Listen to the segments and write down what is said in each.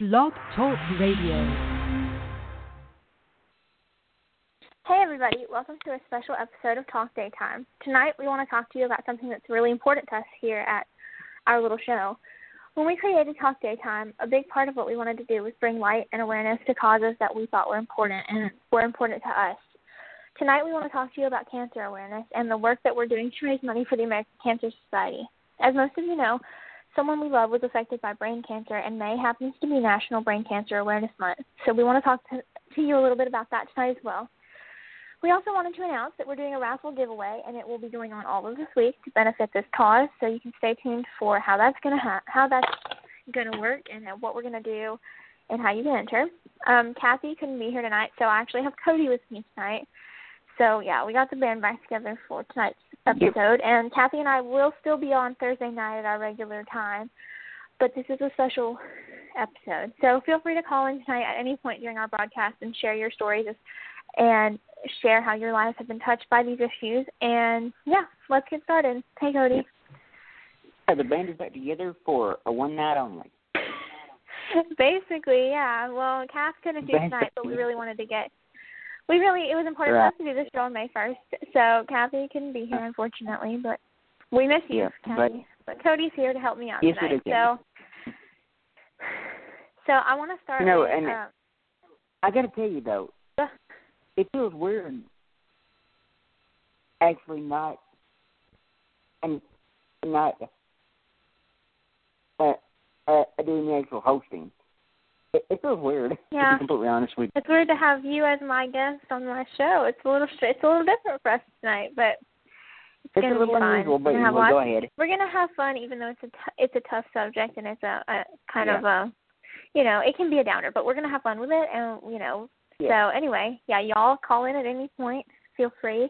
Blog Talk Radio. Hey everybody, welcome to a special episode of Talk Daytime. Tonight we want to talk to you about something that's really important to us here at our little show. When we created Talk Daytime, a big part of what we wanted to do was bring light and awareness to causes that we thought were important and were important to us. Tonight we want to talk to you about cancer awareness and the work that we're doing to raise money for the American Cancer Society. As most of you know, someone we love was affected by brain cancer, and May happens to be National Brain Cancer Awareness Month. So we want to talk to, to you a little bit about that tonight as well. We also wanted to announce that we're doing a raffle giveaway, and it will be going on all of this week to benefit this cause. So you can stay tuned for how that's going to ha- how that's to work and what we're going to do and how you can enter. Um, Kathy couldn't be here tonight, so I actually have Cody with me tonight. So yeah, we got the band back together for tonight's episode, and Kathy and I will still be on Thursday night at our regular time, but this is a special episode. So feel free to call in tonight at any point during our broadcast and share your stories and share how your lives have been touched by these issues. And yeah, let's get started. Hey, Cody. Yeah, the band is back together for a one night only. Basically, yeah. Well, Cass couldn't do tonight, but we really wanted to get. We really it was important right. for us to do this show on May first. So Kathy couldn't be here unfortunately, but we miss you, Yeah, Kathy. but- But Cody's here to help me out tonight. So so I want to start You know, and- uh, I got to tell you though, it feels weird. Actually, not and not uh, uh, doing the actual hosting. It, it feels weird. Yeah. To be completely honest with you. It's weird to have you as my guest on my show. It's a little it's a little different for us tonight, but it's, it's gonna a little unusual, but We're gonna go ahead. We're gonna have fun, even though it's a t- it's a tough subject and it's a, a kind Yeah. of a, you know, it can be a downer, but we're gonna have fun with it, and you know. Yeah. So anyway, yeah, y'all call in at any point. Feel free.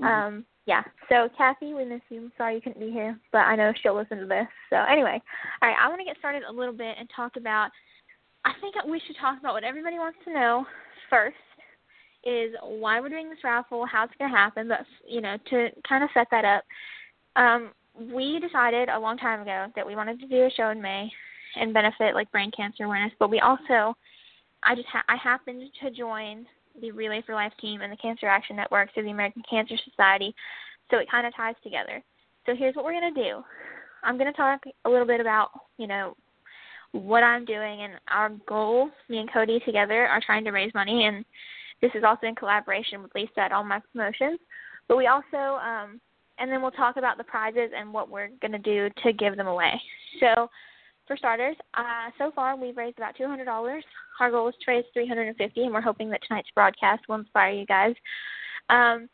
Mhm. Um, yeah. So Kathy, we miss you. Sorry you couldn't be here, but I know she'll listen to this. So anyway, all right, I want to get started a little bit and talk about. I think we should talk about what everybody wants to know first is why we're doing this raffle, how it's going to happen, but you know, to kind of set that up. Um, we decided a long time ago that we wanted to do a show in May and benefit like brain cancer awareness, but we also I just ha- I happened to join the Relay for Life team and the Cancer Action Network through the American Cancer Society, so it kind of ties together. So here's what we're going to do. I'm going to talk a little bit about, you know, what I'm doing and our goal, me and Cody together are trying to raise money and this is also in collaboration with Lisa at All My Promotions. But we also um and then we'll talk about the prizes and what we're to do to give them away. So for starters, uh, so far we've raised about two hundred dollars. Our goal is to raise three hundred and fifty, and we're hoping that tonight's broadcast will inspire you guys. Um,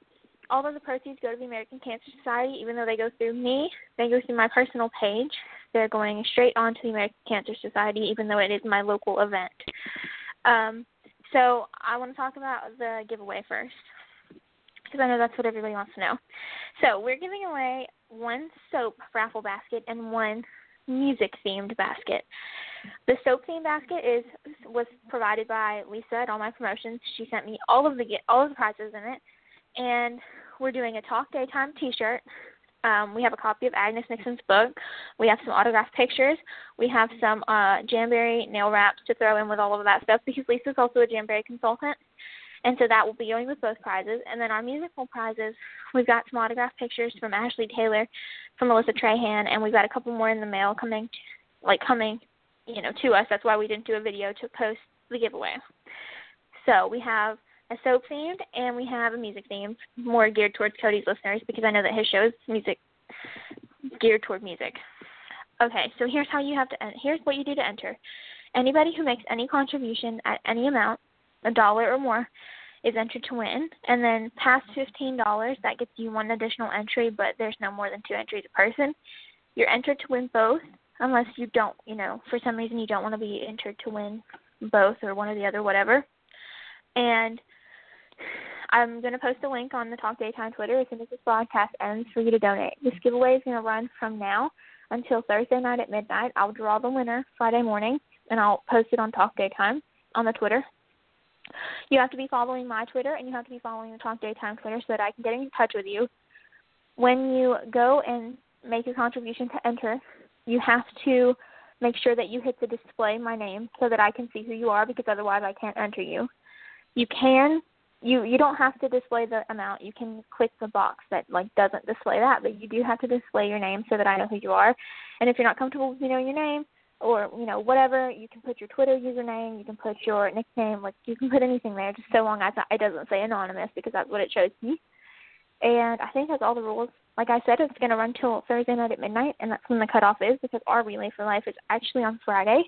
all of the proceeds go to the American Cancer Society, even though they go through me. They go through my personal page. They're going straight on to the American Cancer Society, even though it is my local event. Um, so I want to talk about the giveaway first, because I know that's what everybody wants to know. So we're giving away one soap raffle basket and one music themed basket. The soap themed basket is was provided by Lisa at all my promotions. She sent me all of the all of the prizes in it, and we're doing a Talk Daytime T-shirt. Um, we have a copy of Agnes Nixon's book. We have some autographed pictures. We have some uh, Jamberry nail wraps to throw in with all of that stuff because Lisa's also a Jamberry consultant. And so that will be going with both prizes. And then our musical prizes, we've got some autographed pictures from Ashley Taylor, from Alyssa Trahan, and we've got a couple more in the mail coming, like coming, you know, to us. That's why we didn't do a video to post the giveaway. So we have a soap themed and we have a music themed, more geared towards Cody's listeners because I know that his show is music geared toward music. Okay, so here's how you have to. en- Here's what you do to enter. Anybody who makes any contribution at any amount, a dollar or more, is entered to win. And then past fifteen dollars, that gets you one additional entry, but there's no more than two entries a person. You're entered to win both, unless you don't, you know, for some reason you don't want to be entered to win both or one or the other, whatever. And I'm going to post a link on the Talk Daytime Twitter as soon as this broadcast ends for you to donate. This giveaway is going to run from now until Thursday night at midnight. I'll draw the winner Friday morning, and I'll post it on Talk Daytime on the Twitter. You have to be following my Twitter, and you have to be following the Talk Daytime Twitter so that I can get in touch with you. When you go and make a contribution to enter, you have to make sure that you hit the display my name so that I can see who you are because otherwise I can't enter you. You can you you don't have to display the amount. You can click the box that like doesn't display that, but you do have to display your name so that I know who you are. And if you're not comfortable with me knowing your name or you know whatever, you can put your Twitter username, you can put your nickname, like you can put anything there, just so long as it doesn't say anonymous because that's what it shows me. And I think that's all the rules. Like I said, it's going to run till Thursday night at midnight, and that's when the cutoff is because our Relay for Life is actually on Friday.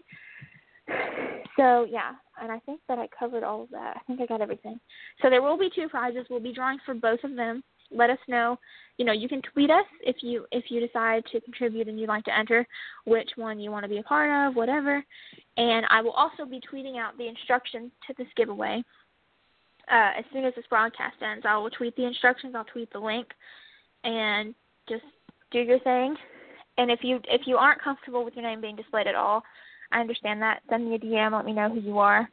So yeah, and I think that I covered all of that. I think I got everything. So there will be two prizes. We'll be drawing for both of them. Let us know. You know, you can tweet us if you if you decide to contribute and you'd like to enter which one you want to be a part of, whatever. And I will also be tweeting out the instructions to this giveaway. Uh, as soon as this broadcast ends, I will tweet the instructions. I'll tweet the link, and just do your thing. And if you if you aren't comfortable with your name being displayed at all, I understand that. Send me a DM, let me know who you are,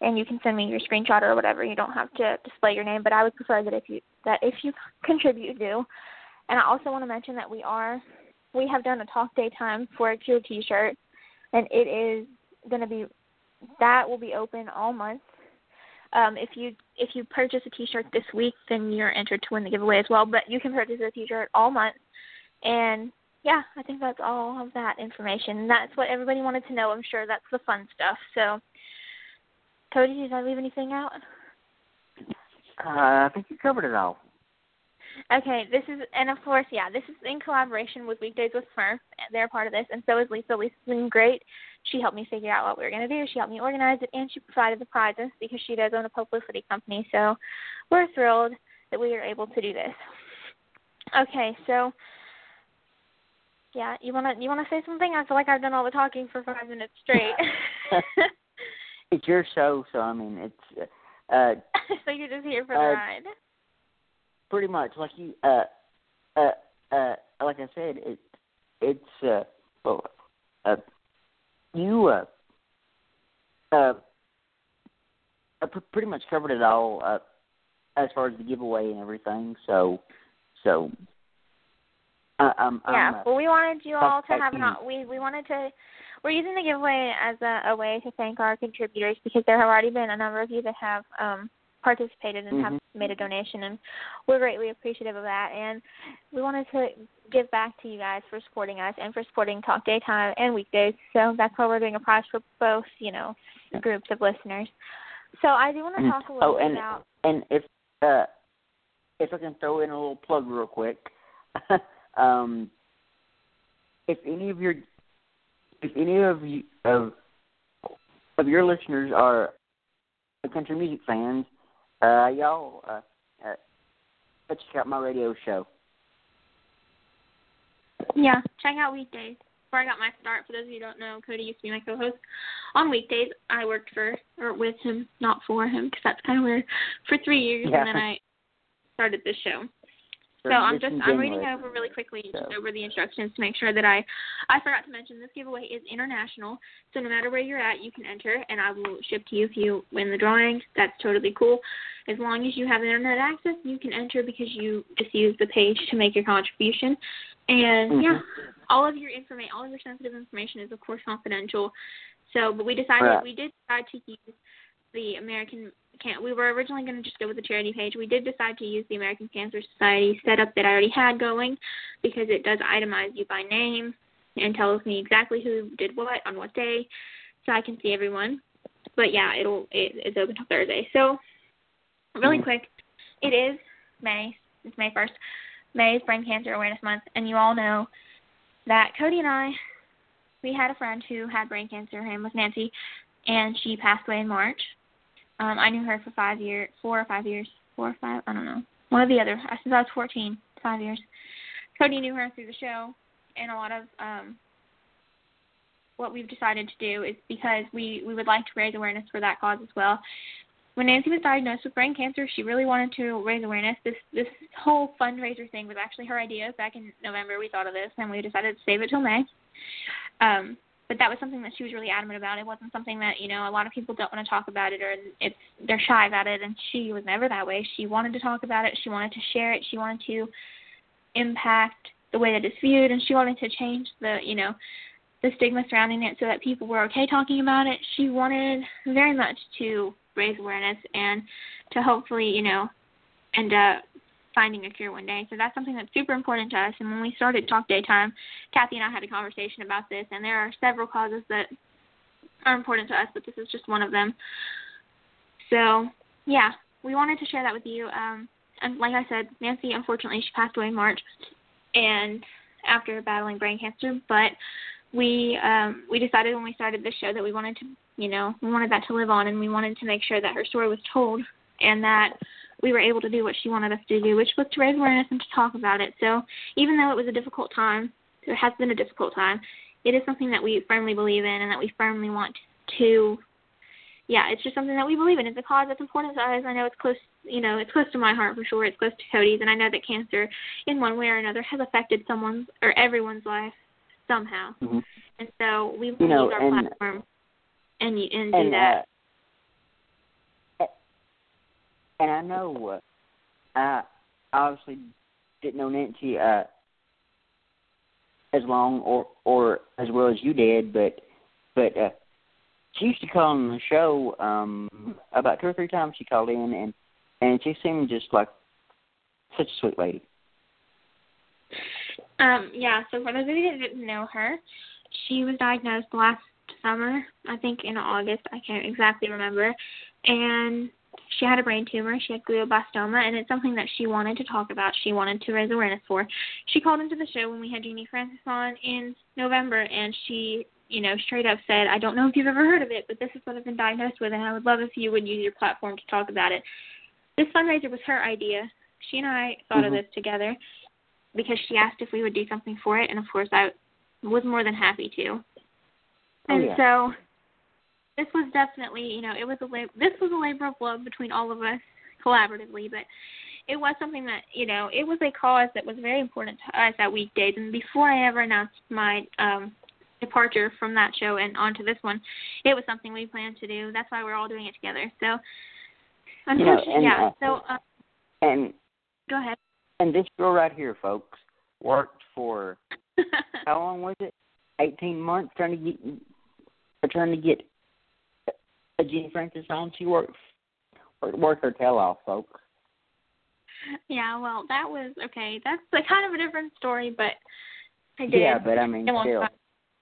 and you can send me your screenshot or whatever. You don't have to display your name, but I would prefer that if you that if you contribute, do. And I also want to mention that we are we have done a talk daytime for a Q T-shirt, and it is going to be that will be open all month. Um, if you if you purchase a T-shirt this week, then you're entered to win the giveaway as well. But you can purchase a T-shirt all month, and yeah, I think that's all of that information. That's what everybody wanted to know. I'm sure that's the fun stuff. So, Cody, did I leave anything out? Uh, I think you covered it all. Okay, this is, and of course, yeah, this is in collaboration with Weekdays with Smurf. They're part of this, and so is Lisa. Lisa's been great. She helped me figure out what we were going to do. She helped me organize it, and she provided the prizes because she does own a publicity company. So we're thrilled that we are able to do this. Okay, so yeah, you wanna you wanna say something? I feel like I've done all the talking for five minutes straight. it's your show, so I mean it's. uh So you're just here for uh, the ride. Pretty much, like you, uh, uh, uh, like I said, it, it's uh, well, uh, you uh, uh, uh, pretty much covered it all uh, as far as the giveaway and everything. So, so uh, um, yeah, um, well, we wanted you all to have an. We we wanted to. We're using the giveaway as a, a way to thank our contributors because there have already been a number of you that have um, participated and have Mhm. made a donation, and we're greatly appreciative of that. And we wanted to give back to you guys for supporting us and for supporting Talk Daytime and weekdays. So that's why we're doing a prize for both, you know, groups of listeners. So I do want to Mhm. talk a little Oh, bit and about. and if uh, if I can throw in a little plug real quick, um, if any of your if any of you of of your listeners are country music fans, uh, y'all uh, uh, let's check out my radio show. Yeah, check out weekdays. Where I got my start. For those of you who don't know, Cody used to be my co-host on weekdays. I worked for or with him, not for him, because that's kind of weird. For three years, Yeah. and then I started this show. So I'm just I'm reading January. over really quickly just So- over the instructions to make sure that I I forgot to mention this giveaway is international. So no matter where you're at, you can enter and I will ship to you if you win the drawing. That's totally cool. As long as you have internet access, you can enter because you just use the page to make your contribution. And yeah, Mhm. all of your information, all of your sensitive information is of course confidential. So, but we decided Right. we did decide to use the American can we were originally going to just go with the charity page. We did decide to use the American Cancer Society setup that I already had going because it does itemize you by name and tells me exactly who did what on what day, so I can see everyone. But yeah, it'll it, it's open till Thursday. So really Mhm. quick, it is May. It's May first. May is Brain Cancer Awareness Month, and you all know that Cody and I we had a friend who had brain cancer. Her name was Nancy, and she passed away in March. Um, I knew her for five years, four or five years, four or five, I don't know, one or the other. I since I was 14, five years. Cody knew her through the show, and a lot of um, what we've decided to do is because we we would like to raise awareness for that cause as well. When Nancy was diagnosed with brain cancer, she really wanted to raise awareness. This this whole fundraiser thing was actually her idea. Back in November, we thought of this, and we decided to save it till May. Um, but that was something that she was really adamant about. It wasn't something that you know a lot of people don't want to talk about it or it's they're shy about it. And she was never that way. She wanted to talk about it. She wanted to share it. She wanted to impact the way that it's viewed, and she wanted to change the you know the stigma surrounding it so that people were okay talking about it. She wanted very much to raise awareness and to hopefully, you know, end up uh, finding a cure one day. So that's something that's super important to us. And when we started Talk Daytime, Kathy and I had a conversation about this, and there are several causes that are important to us, but this is just one of them. So, yeah, we wanted to share that with you. Um, and like I said, Nancy, unfortunately, she passed away in March, and after battling brain cancer. But we um, we decided when we started this show that we wanted to, you know, we wanted that to live on, and we wanted to make sure that her story was told, and that we were able to do what she wanted us to do, which was to raise awareness and to talk about it. So even though it was a difficult time, it has been a difficult time, it is something that we firmly believe in and that we firmly want to yeah, it's just something that we believe in. It's a cause that's important to us. I know it's close, you know, it's close to my heart for sure. It's close to Cody's, and I know that cancer, in one way or another, has affected someone's or everyone's life somehow. Mm-hmm. And so we you know, use our and, platform and and, and do that. Uh, and I know, uh, I obviously didn't know Nancy uh, as long or or as well as you did, but but uh, she used to call on the show um about two or three times she called in and and she seemed just like such a sweet lady. Um, yeah, so for those of you that didn't know her, she was diagnosed last summer, I think in August, I can't exactly remember. And she had a brain tumor. She had glioblastoma, and it's something that she wanted to talk about. She wanted to raise awareness for. She called into the show when we had Genie Francis on in November, and she you know, straight up said, I don't know if you've ever heard of it, but this is what I've been diagnosed with, and I would love if you would use your platform to talk about it. This fundraiser was her idea. She and I thought mm-hmm. of this together because she asked if we would do something for it, and of course I was more than happy to. Oh, and yeah. so this was definitely, you know, it was a lab- this was a labor of love between all of us collaboratively, but it was something that you know it was a cause that was very important to us at weekdays. And before I ever announced my um, departure from that show and onto this one, it was something we planned to do. That's why we're all doing it together. So, unfortunately, and, yeah. uh, So, um, And go ahead. and this girl right here, folks, worked for how long was it? Eighteen months trying to get trying to get a Genie Francis on. She worked worked her tail off, folks. yeah, well, that was okay. That's a kind of a different story, but I did. Yeah, but I mean, It was still.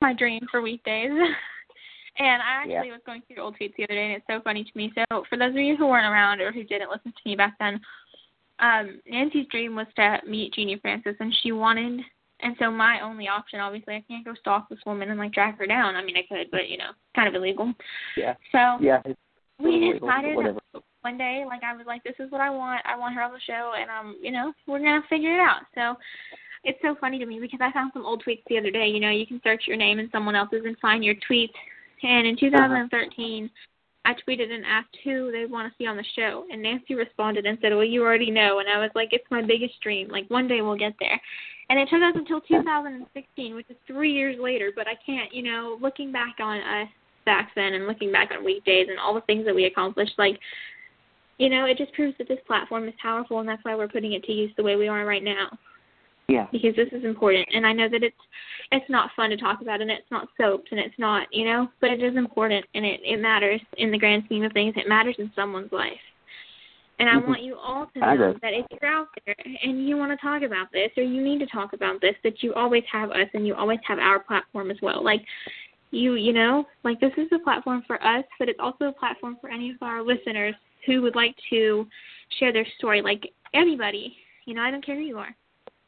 my dream for weekdays. and I actually Yeah. was going through old tweets the other day, and it's so funny to me. So, for those of you who weren't around or who didn't listen to me back then, um, Nancy's dream was to meet Genie Francis, and she wanted. And so my only option, obviously, I can't go stalk this woman and like track her down. I mean, I could, but you know, kind of illegal. Yeah. So Yeah. We decided one day, like I was like, this is what I want. I want her on the show, and um, you know, we're gonna figure it out. So it's so funny to me because I found some old tweets the other day. You know, you can search your name and someone else's and find your tweets. And in 2013, I tweeted and asked who they want to see on the show, and Nancy responded and said, "Well, you already know." And I was like, "It's my biggest dream. Like one day we'll get there." And it took us until 2016, which is three years later. But I can't, you know, looking back on us back then and looking back on weekdays and all the things that we accomplished, like, you know, it just proves that this platform is powerful, and that's why we're putting it to use the way we are right now Yeah. because this is important and I know that it's it's not fun to talk about and it's not soaps and it's not, you know, but it is important and it it matters in the grand scheme of things. It matters in someone's life. And I Mhm. want you all to know that if you're out there and you want to talk about this or you need to talk about this, that you always have us and you always have our platform as well. Like you, you know, like this is a platform for us, but it's also a platform for any of our listeners who would like to share their story. Like anybody, you know, I don't care who you are.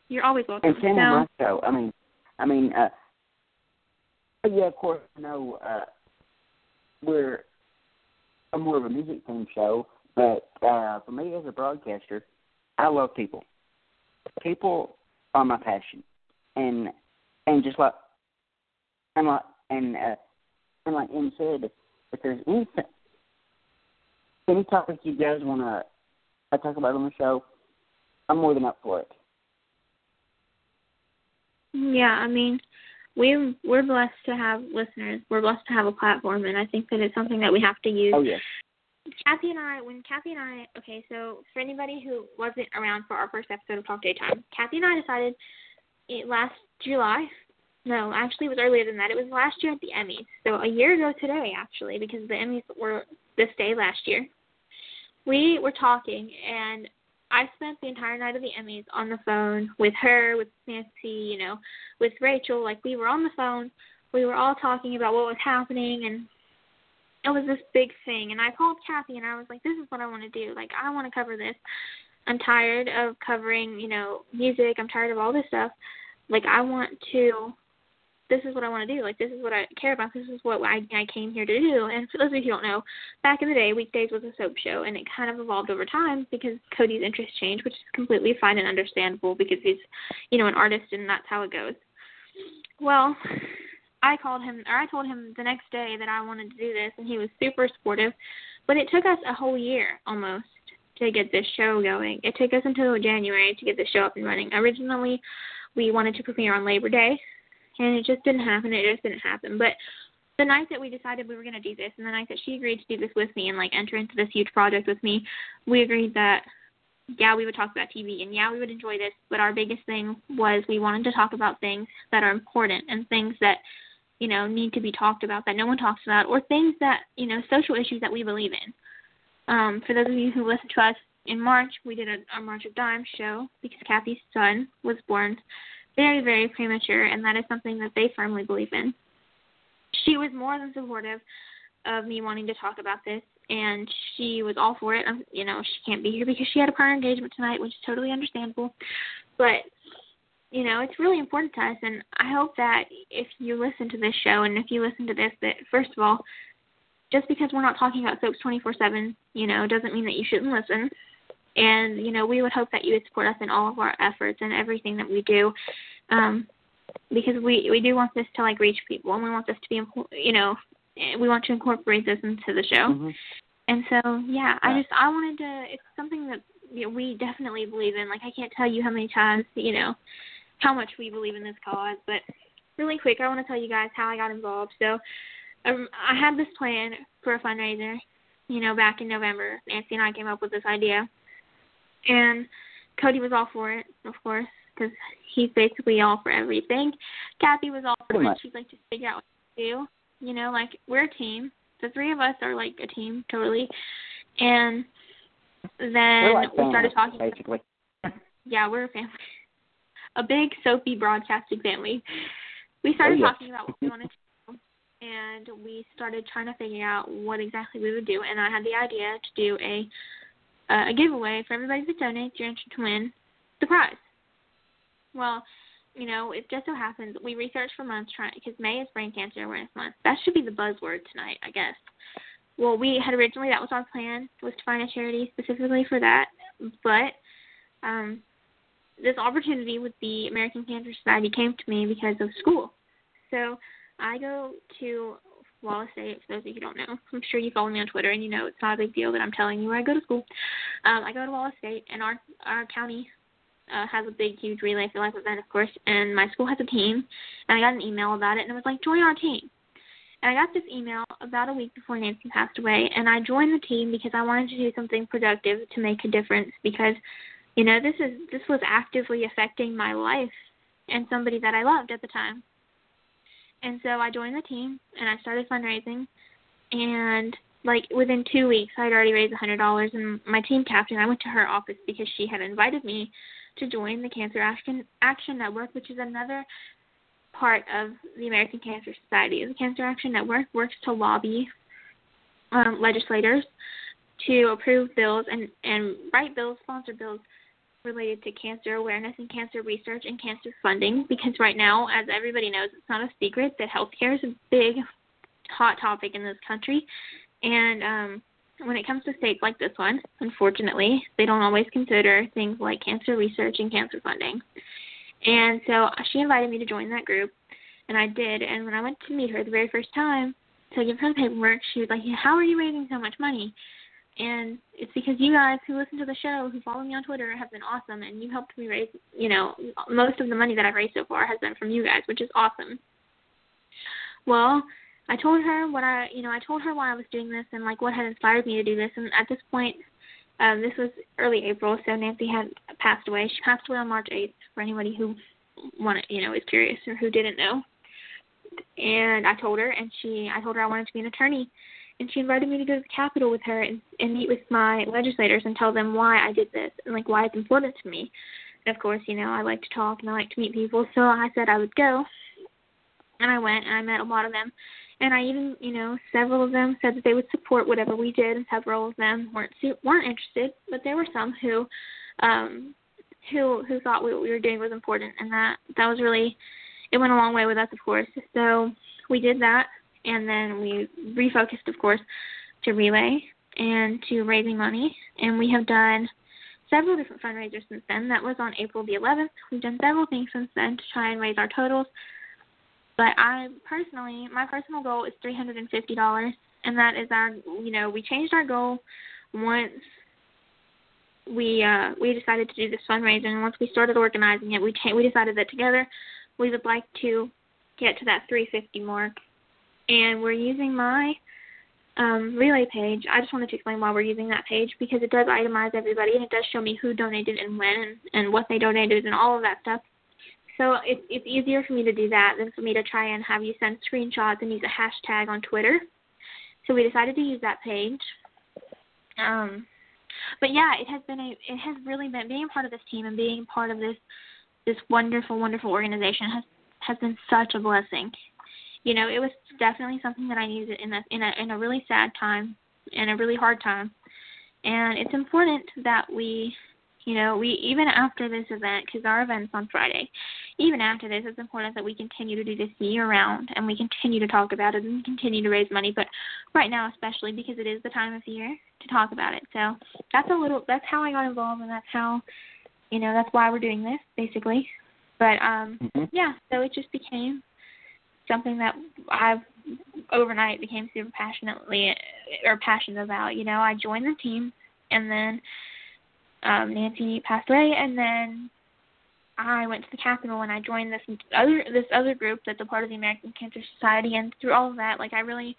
You're always welcome. And on my show. I mean, I mean, uh, yeah, of course, I know uh, we're a more of a music themed show, but uh, for me as a broadcaster, I love people. People are my passion, and and just like and like and uh, and like Em said, if there's anything, any topic you guys want to talk about on the show, I'm more than up for it. Yeah, I mean, we're we're blessed to have listeners. We're blessed to have a platform, and I think that it's something that we have to use. Oh yes. Kathy and I, when Kathy and I, okay, so for anybody who wasn't around for our first episode of Talk Daytime, Kathy and I decided it last July no, actually it was earlier than that. It was last year at the Emmys. So a year ago today, actually, because the Emmys were this day last year. We were talking, and I spent the entire night of the Emmys on the phone with her, with Nancy, you know, with Rachel. Like we were on the phone. We were all talking about what was happening, and it was this big thing. And I called Kathy, and I was like, "This is what I want to do. Like I want to cover this. I'm tired of covering, you know, music. I'm tired of all this stuff. Like I want to this is what I want to do. Like this is what I care about. This is what I I came here to do. And for those of you who don't know, back in the day, weekdays was a soap show, and it kind of evolved over time because Cody's interests changed, which is completely fine and understandable because he's, you know, an artist, and that's how it goes. Well, I called him, or I told him the next day that I wanted to do this, and he was super supportive. But it took us a whole year almost to get this show going. It took us until January to get the show up and running. Originally, we wanted to premiere on Labor Day, and it just didn't happen. It just didn't happen. But the night that we decided we were going to do this, and the night that she agreed to do this with me and like enter into this huge project with me, we agreed that yeah, we would talk about TV and yeah, we would enjoy this, but our biggest thing was we wanted to talk about things that are important and things that you know need to be talked about that no one talks about or things that you know social issues that we believe in. Um, for those of you who listen to us in March, we did a, a March of Dimes show because Kathy's son was born very, very premature, and that is something that they firmly believe in. She was more than supportive of me wanting to talk about this, and she was all for it. Um, you know, she can't be here because she had a prior engagement tonight, which is totally understandable. But you know, it's really important to us, and I hope that if you listen to this show and if you listen to this, that first of all, just because we're not talking about soaps 24/7, you know, doesn't mean that you shouldn't listen. And you know, we would hope that you would support us in all of our efforts and everything that we do, um, because we we do want this to like reach people, and we want this to be, you know, we want to incorporate this into the show. Mm-hmm. And so, yeah, yeah, I just I wanted to. It's something that you know, we definitely believe in. Like I can't tell you how many times, you know, how much we believe in this cause. But really quick, I want to tell you guys how I got involved. So, um, I had this plan for a fundraiser. You know, back in November, Nancy and I came up with this idea and Cody was all for it, of course, because he's basically all for everything. Kathy was all for it. She's like, just figure out what to do. You know, like we're a team. The three of us are like a team, totally. And then like we started talking. basically. Yeah, we're a family. A big soapy broadcasting family. We started oh, yes. talking about what we wanted to do, and we started trying to figure out what exactly we would do. And I had the idea to do a uh, a giveaway for everybody that donates. You're entered to win the prize. Well, you know, it just so happens we researched for months trying because May is Brain Cancer Awareness Month. That should be the buzzword tonight, I guess. Well, we had originally that was our plan was to find a charity specifically for that, but um, this opportunity with the American Cancer Society came to me because of school. So I go to Wallace State, for those of you who don't know. I'm sure you follow me on Twitter and you know it's not a big deal that I'm telling you where I go to school. Um, I go to Wallace State and our our county uh, has a big, huge Relay for Life event, of course, and my school has a team. And I got an email about it, and it was like, join our team. And I got this email about a week before Nancy passed away, and I joined the team because I wanted to do something productive to make a difference. Because, you know, this is this was actively affecting my life and somebody that I loved at the time. And so I joined the team and I started fundraising and like within two weeks I'd already raised a hundred dollars and my team captain I went to her office because she had invited me to join the Cancer Action Action Network, which is another part of the American Cancer Society. The Cancer Action Network works to lobby um, legislators to approve bills and, and write bills, sponsor bills related to cancer awareness and cancer research and cancer funding because right now, as everybody knows, it's not a secret that healthcare is a big hot topic in this country. And um, when it comes to states like this one, unfortunately, they don't always consider things like cancer research and cancer funding. And so she invited me to join that group, and I did. And when I went to meet her the very first time to give her the paperwork, she was like, "How are you raising so much money?" And it's because you guys who listen to the show, who follow me on Twitter, have been awesome, and you helped me raise. You know, most of the money that I've raised so far has been from you guys, which is awesome. Well, I told her what I, you know, I told her why I was doing this and like what had inspired me to do this. And at this point, um, this was early April, so Nancy had passed away. She passed away on March 8th. For anybody who wanted, you know, was curious or who didn't know. And I told her, and she, I told her I wanted to be an attorney, and she invited me to go to the Capitol with her and, and meet with my legislators and tell them why I did this and like why it's important to me. And of course, you know, I like to talk and I like to meet people, so I said I would go. And I went and I met a lot of them. And I even, you know, several of them said that they would support whatever we did, and several of them weren't weren't interested. But there were some who, um, who who thought what we were doing was important, and that that was really, it went a long way with us, of course. So we did that, and then we refocused, of course, to relay and to raising money, and we have done several different fundraisers since then. That was on April the 11th. We've done several things since then to try and raise our totals. But I personally, my personal goal is $350, and that is our, you know, we changed our goal once we uh we decided to do this fundraiser, and once we started organizing it, we we decided that together we would like to get to that 350 mark, and we're using my um, relay page. I just wanted to explain why we're using that page because it does itemize everybody and it does show me who donated and when and, and what they donated and all of that stuff. So it's it's easier for me to do that than for me to try and have you send screenshots and use a hashtag on Twitter. So we decided to use that page. Um, but yeah, it has been a it has really been being part of this team and being part of this this wonderful wonderful organization has has been such a blessing you know, it was definitely something that I needed in a in a in a really sad time, and a really hard time. And it's important that we, you know, we even after this event, because our event's on Friday, even after this, it's important that we continue to do this year round and we continue to talk about it and continue to raise money. But right now, especially because it is the time of year to talk about it. So that's a little. That's how I got involved, and that's how, you know, that's why we're doing this basically. But um, mm-hmm. yeah, so it just became something that I've overnight became super passionately or passionate about. You know, I joined the team, and then um, Nancy passed away, and then I went to the Capitol and I joined this other this other group that's a part of the American Cancer Society, and through all of that, like I really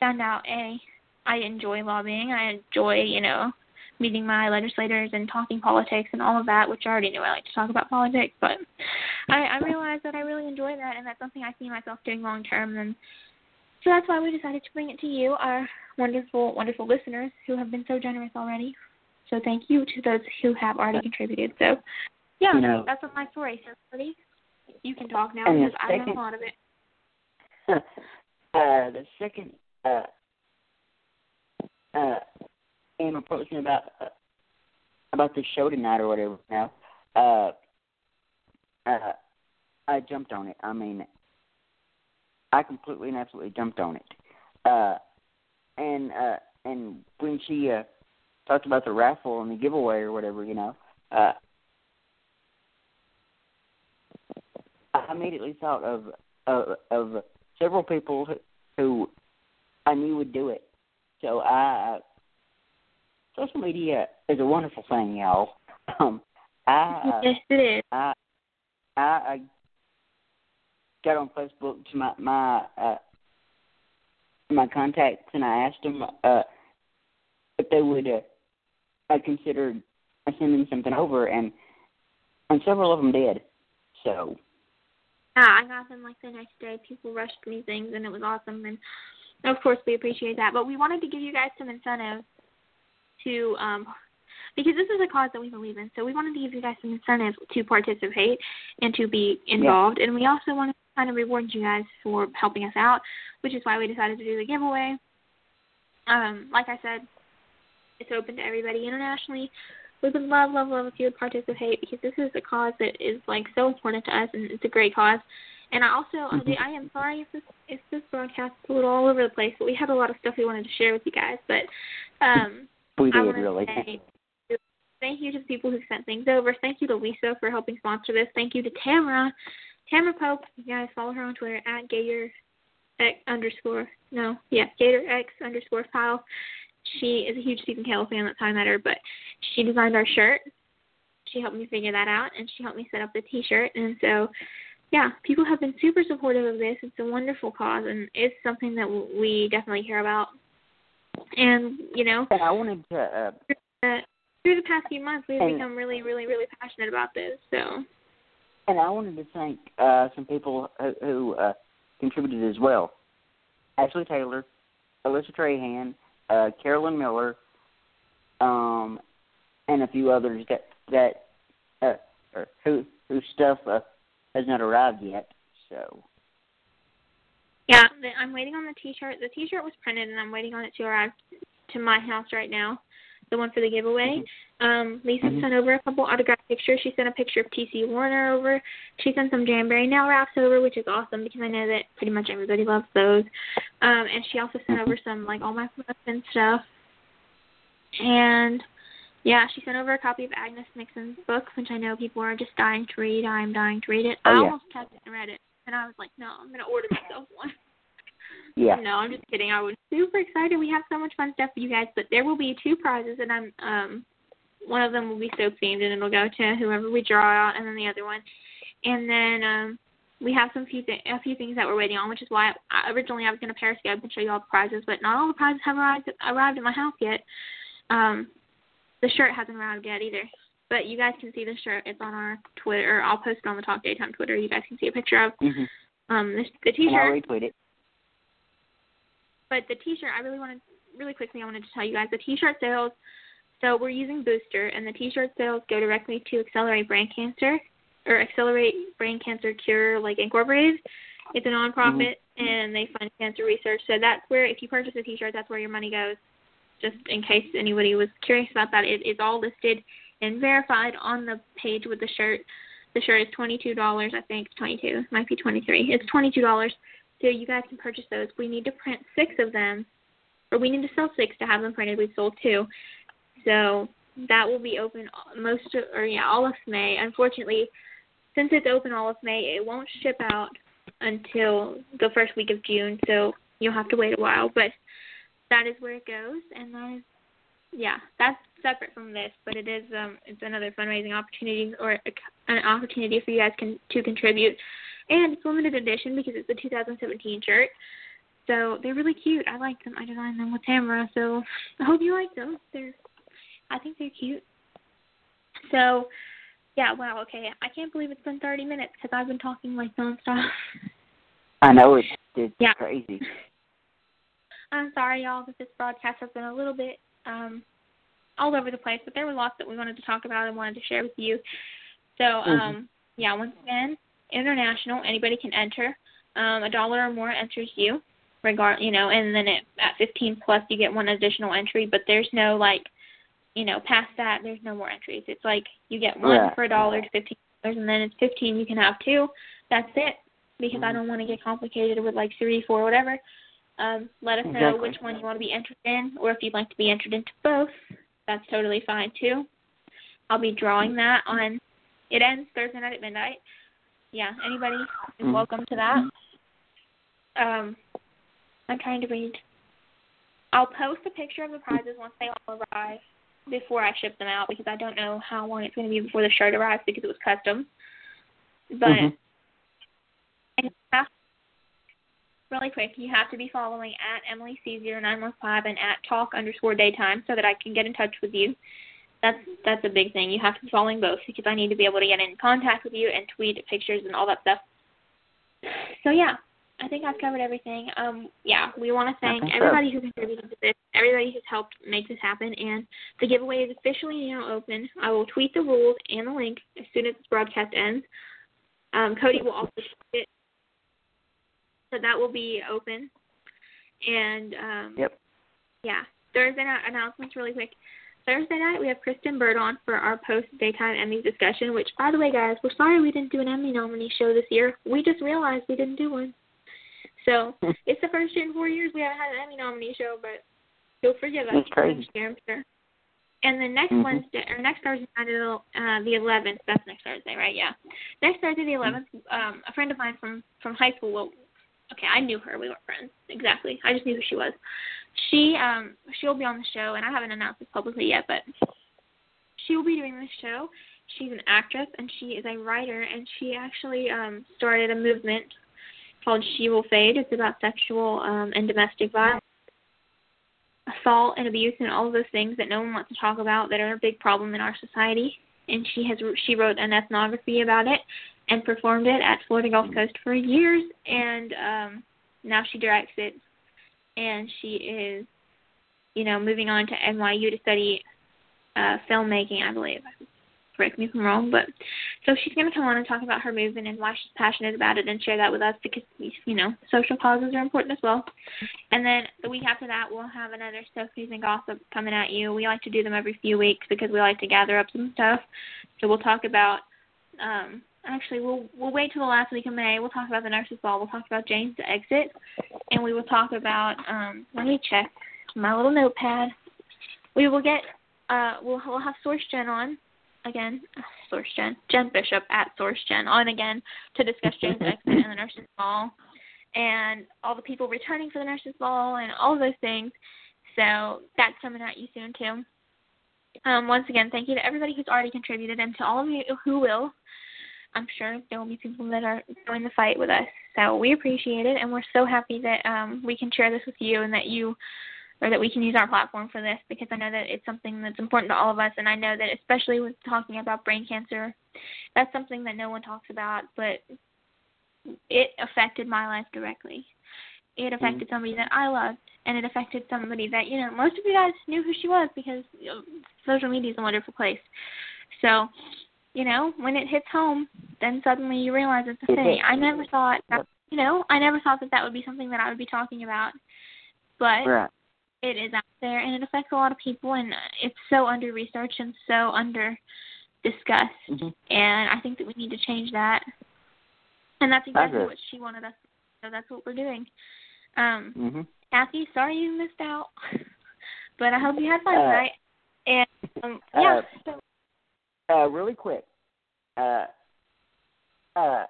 found out a I enjoy lobbying. I enjoy you know meeting my legislators and talking politics and all of that, which I already knew I like to talk about politics, but I, I realized that I really enjoy that and that's something I see myself doing long term and so that's why we decided to bring it to you, our wonderful, wonderful listeners who have been so generous already. So thank you to those who have already contributed. So yeah, you know, that's my story. So buddy, you can talk now because I know a lot of it. uh the second uh uh came approached me about uh, about the show tonight or whatever. Now, uh, uh, I jumped on it. I mean, I completely and absolutely jumped on it. Uh, and uh, and when she uh, talked about the raffle and the giveaway or whatever, you know, uh, I immediately thought of of, of several people who I knew would do it. So I social media is a wonderful thing, y'all. Um, I, yes, it is. I, I, I got on Facebook to my my uh, my contacts and I asked them uh, if they would uh, I considered sending something over, and and several of them did. So. Yeah, I got them like the next day. People rushed me things, and it was awesome. And of course, we appreciate that. But we wanted to give you guys some incentives to um, because this is a cause that we believe in. So we wanted to give you guys some incentive to participate and to be involved. Yeah. And we also wanted to kind of reward you guys for helping us out, which is why we decided to do the giveaway. Um, like I said, it's open to everybody internationally. We would love, love, love if you would participate because this is a cause that is like so important to us and it's a great cause. And I also, mm-hmm. I am sorry if this if this broadcast is a little all over the place, but we had a lot of stuff we wanted to share with you guys. But um, we did, really. thank you to the people who sent things over. Thank you to Lisa for helping sponsor this. Thank you to Tamara. Tamara Pope, you guys follow her on Twitter at Gator X underscore no, yeah, Gator X underscore file. She is a huge Stephen Cale fan. That's how I met her. But she designed our shirt. She helped me figure that out, and she helped me set up the T-shirt. And so, yeah, people have been super supportive of this. It's a wonderful cause, and it's something that we definitely care about. And you know, and I wanted to. Uh, through the past few months, we've become really, really, really passionate about this. So. and I wanted to thank uh, some people who, who uh, contributed as well. Ashley Taylor, Alyssa Trahan, uh, Carolyn Miller, um, and a few others that that uh, or who whose stuff uh, has not arrived yet. So. Yeah, I'm waiting on the T-shirt. The T-shirt was printed, and I'm waiting on it to arrive to my house right now. The one for the giveaway. Mm-hmm. Um, Lisa mm-hmm. sent over a couple autographed pictures. She sent a picture of T.C. Warner over. She sent some Jamberry nail wraps over, which is awesome because I know that pretty much everybody loves those. Um, and she also sent over some like all my and stuff. And yeah, she sent over a copy of Agnes Nixon's book, which I know people are just dying to read. I'm dying to read it. Oh, I yeah. almost kept it and read it, and I was like, no, I'm gonna order myself one. Yeah. No, I'm just kidding. I was super excited. We have so much fun stuff for you guys, but there will be two prizes, and I'm um, one of them will be soap themed, and it'll go to whoever we draw out, and then the other one, and then um, we have some few th- a few things that we're waiting on, which is why I, originally I was going to Periscope and show you all the prizes, but not all the prizes have arrived arrived at my house yet. Um, the shirt hasn't arrived yet either. But you guys can see the shirt. It's on our Twitter. I'll post it on the Talk Daytime Twitter. You guys can see a picture of mm-hmm. um the, the T-shirt. And I'll retweet it. But the T-shirt, I really wanted, really quickly, I wanted to tell you guys the T-shirt sales. So we're using Booster, and the T-shirt sales go directly to Accelerate Brain Cancer or Accelerate Brain Cancer Cure, like Incorporated. It's a nonprofit, mm-hmm. and they fund cancer research. So that's where, if you purchase a T-shirt, that's where your money goes. Just in case anybody was curious about that, it is all listed and verified on the page with the shirt. The shirt is twenty-two dollars. I think twenty-two. Might be twenty-three. It's twenty-two dollars. So you guys can purchase those. We need to print six of them, or we need to sell six to have them printed. We've sold two. So that will be open most of, or yeah, all of May. Unfortunately, since it's open all of May, it won't ship out until the first week of June. So you'll have to wait a while. But that is where it goes, and that is yeah, that's separate from this, but it is um it's another fundraising opportunity or a, an opportunity for you guys can to contribute, and it's limited edition because it's a 2017 shirt. So they're really cute. I like them. I designed them with Tamara, so I hope you like them. They're I think they're cute. So yeah, wow, okay. I can't believe it's been 30 minutes because I've been talking like nonstop. I know it's it's yeah. crazy. I'm sorry, y'all, that this broadcast has been a little bit um, all over the place, but there were lots that we wanted to talk about and wanted to share with you. So, Mm-hmm. um, yeah, once again, international, anybody can enter. Um, a dollar or more enters you, regard, you know, and then it, at 15 plus, you get one additional entry. But there's no like, you know, past that, there's no more entries. It's like you get one Right. for a dollar to 15 dollars, and then it's 15. You can have two. That's it. Because I Mhm. don't want to get complicated with like three, four, whatever. Um, let us know Exactly. which one you want to be entered in, or if you'd like to be entered into both. That's totally fine too. I'll be drawing that on. It ends Thursday night at midnight. Yeah, anybody is Mhm. welcome to that. Um, I'm trying to read. I'll post a picture of the prizes once they all arrive before I ship them out because I don't know how long it's going to be before the shirt arrives because it was custom. But Mhm. and you have- really quick, you have to be following at Emily C0915 and at talk underscore daytime so that I can get in touch with you. That's that's a big thing. You have to be following both because I need to be able to get in contact with you and tweet pictures and all that stuff. So yeah, I think I've covered everything. Um, yeah, we want to thank think so. everybody who contributed to this, everybody who's helped make this happen, and the giveaway is officially now open. I will tweet the rules and the link as soon as this broadcast ends. Um, Cody will also tweet it, so that will be open. And um, Yep. yeah, Thursday night announcements really quick. Thursday night we have Kristen Bird on for our post daytime Emmy discussion. Which, by the way, guys, we're sorry we didn't do an Emmy nominee show this year. We just realized we didn't do one. So it's the first year in four years we haven't had an Emmy nominee show, but you'll forgive us It's crazy. year, I'm sure. And then next Mhm. Wednesday or next Thursday night, uh, the 11th. That's next Thursday, right? Yeah. Next Thursday, the 11th. Um, a friend of mine from from high school. Well, okay, I knew her. We weren't friends exactly. I just knew who she was. She um she'll be on the show, and I haven't announced this publicly yet, but she will be doing this show. She's an actress and she is a writer, and she actually um started a movement called She Will Fade. It's about sexual um and domestic violence, assault and abuse, and all of those things that no one wants to talk about that are a big problem in our society. and she has she wrote an ethnography about it and performed it at Florida Gulf Coast for years, and um, now she directs it, and she is, you know, moving on to NYU to study uh, filmmaking, I believe correct me if I'm wrong, but so she's going to come on and talk about her movement and why she's passionate about it and share that with us because you know social causes are important as well. And then the week after that, we'll have another stuff and gossip coming at you. We like to do them every few weeks because we like to gather up some stuff. So we'll talk about. um Actually, we'll we'll wait till the last week of May. We'll talk about the nurses' ball. We'll talk about Jane's exit, and we will talk about. um Let me check my little notepad. We will get uh, we'll, we'll have Source Gen on again, Source Gen, Jen Bishop at Source Gen on again to discuss Jane's exit and the nurses' ball, and all the people returning for the nurses' ball and all those things. So that's coming at you soon too. Um, once again, thank you to everybody who's already contributed and to all of you who will. I'm sure there will be people that are join the fight with us. So we appreciate it, and we're so happy that um, we can share this with you and that you or that we can use our platform for this because I know that it's something that's important to all of us and I know that especially with talking about brain cancer, that's something that no one talks about, but it affected my life directly. It affected mm-hmm. somebody that I loved and it affected somebody that, you know, most of you guys knew who she was because you know, social media is a wonderful place. So, you know, when it hits home, then suddenly you realize it's a thing. I never thought that, you know, I never thought that that would be something that I would be talking about. But right it is out there and it affects a lot of people and it's so under researched and so under discussed mm-hmm. and I think that we need to change that. And that's exactly what she wanted us so that's what we're doing. Um mm-hmm. Cathy, sorry you missed out. but I hope you had fun uh, tonight. And um yeah. Uh, so uh really quick. Uh uh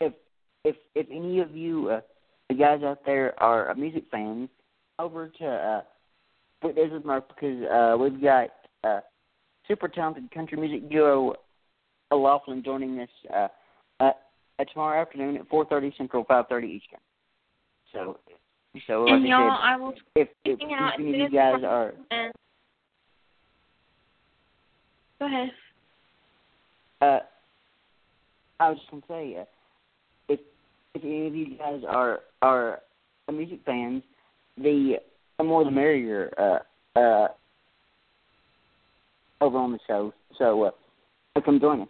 if if if any of you uh the guys out there are uh, music fans over to uh, Fort Desert Mark because uh, we've got uh, super talented country music duo Laughlin joining us uh, uh, tomorrow afternoon at 4:30 Central, 5:30 Eastern. So, so like and I y'all, said, I will if, if, if any of you guys are. And... Go ahead. Uh, I was just gonna say, uh, if if any of you guys are are music fans the the more the merrier uh, uh, over on the show. So uh, come join us.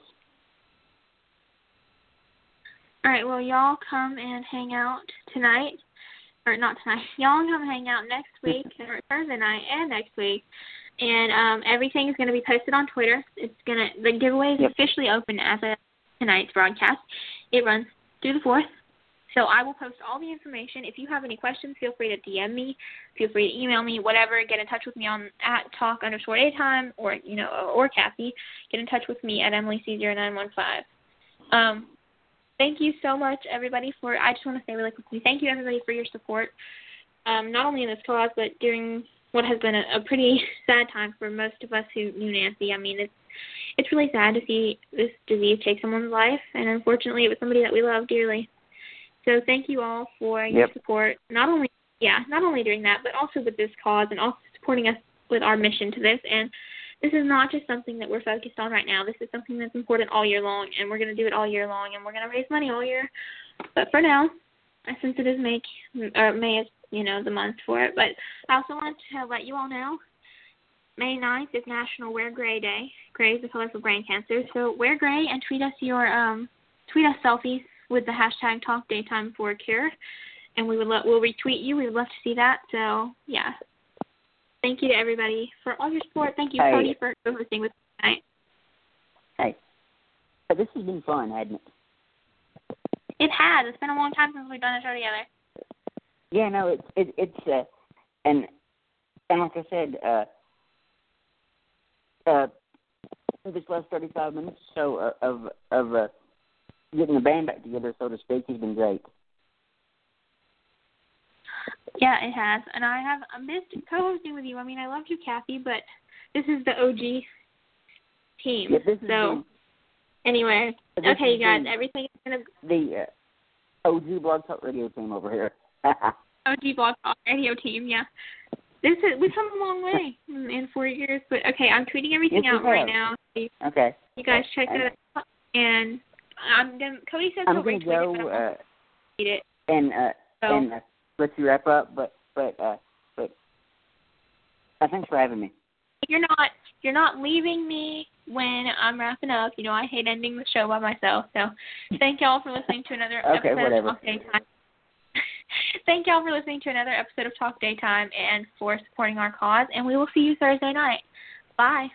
All right. Well, y'all come and hang out tonight, or not tonight. Y'all come hang out next week, or Thursday night, and next week. And um, everything is going to be posted on Twitter. It's gonna the giveaway is yep. officially open as of tonight's broadcast. It runs through the fourth. So I will post all the information. If you have any questions, feel free to DM me, feel free to email me, whatever. Get in touch with me on at talk underscore daytime or you know or Cathy. Get in touch with me at Emily C zero nine one five. Um, thank you so much, everybody. For I just want to say really quickly, thank you everybody for your support. Um, not only in this cause, but during what has been a, a pretty sad time for most of us who knew Nancy. I mean, it's it's really sad to see this disease take someone's life, and unfortunately, it was somebody that we love dearly. So thank you all for your yep. support. Not only yeah, not only doing that, but also with this cause and also supporting us with our mission to this. And this is not just something that we're focused on right now. This is something that's important all year long, and we're going to do it all year long, and we're going to raise money all year. But for now, since it is May, or uh, May is you know the month for it. But I also want to let you all know May 9th is National Wear Gray Day. Gray is the color for brain cancer. So wear gray and tweet us your um tweet us selfies with the hashtag Talk Daytime for a Cure, and we would lo- we'll retweet you. We would love to see that. So yeah, thank you to everybody for all your support. Thank you, hey. Cody, for hosting with me tonight. Hey, this has been fun, hasn't it? It has. It's been a long time since we've done a show together. Yeah, no, it's it, it's uh, and and like I said, uh, uh, this last thirty five minutes or so of of uh, getting the band back together, so to speak, has been great. Yeah, it has, and I have I missed co-hosting with you. I mean, I loved you, Cathy, but this is the OG team. Yeah, this so, the, anyway, okay, you guys, the, everything is gonna the uh, OG Blog Talk Radio team over here. OG Blog Talk Radio team, yeah. This is we've come a long way in, in four years, but okay, I'm tweeting everything yes, out right now. Okay. You guys check it out. And I'm gonna. Cody says I'm he'll retweet go it, but I'm uh, read it. and uh, So and uh, let you wrap up. But but uh, but uh, thanks for having me. you're not you're not leaving me when I'm wrapping up. You know I hate ending the show by myself. So thank y'all for listening to another Okay, episode whatever. of Daytime. Thank y'all for listening to another episode of Talk Daytime and for supporting our cause. And we will see you Thursday night. Bye.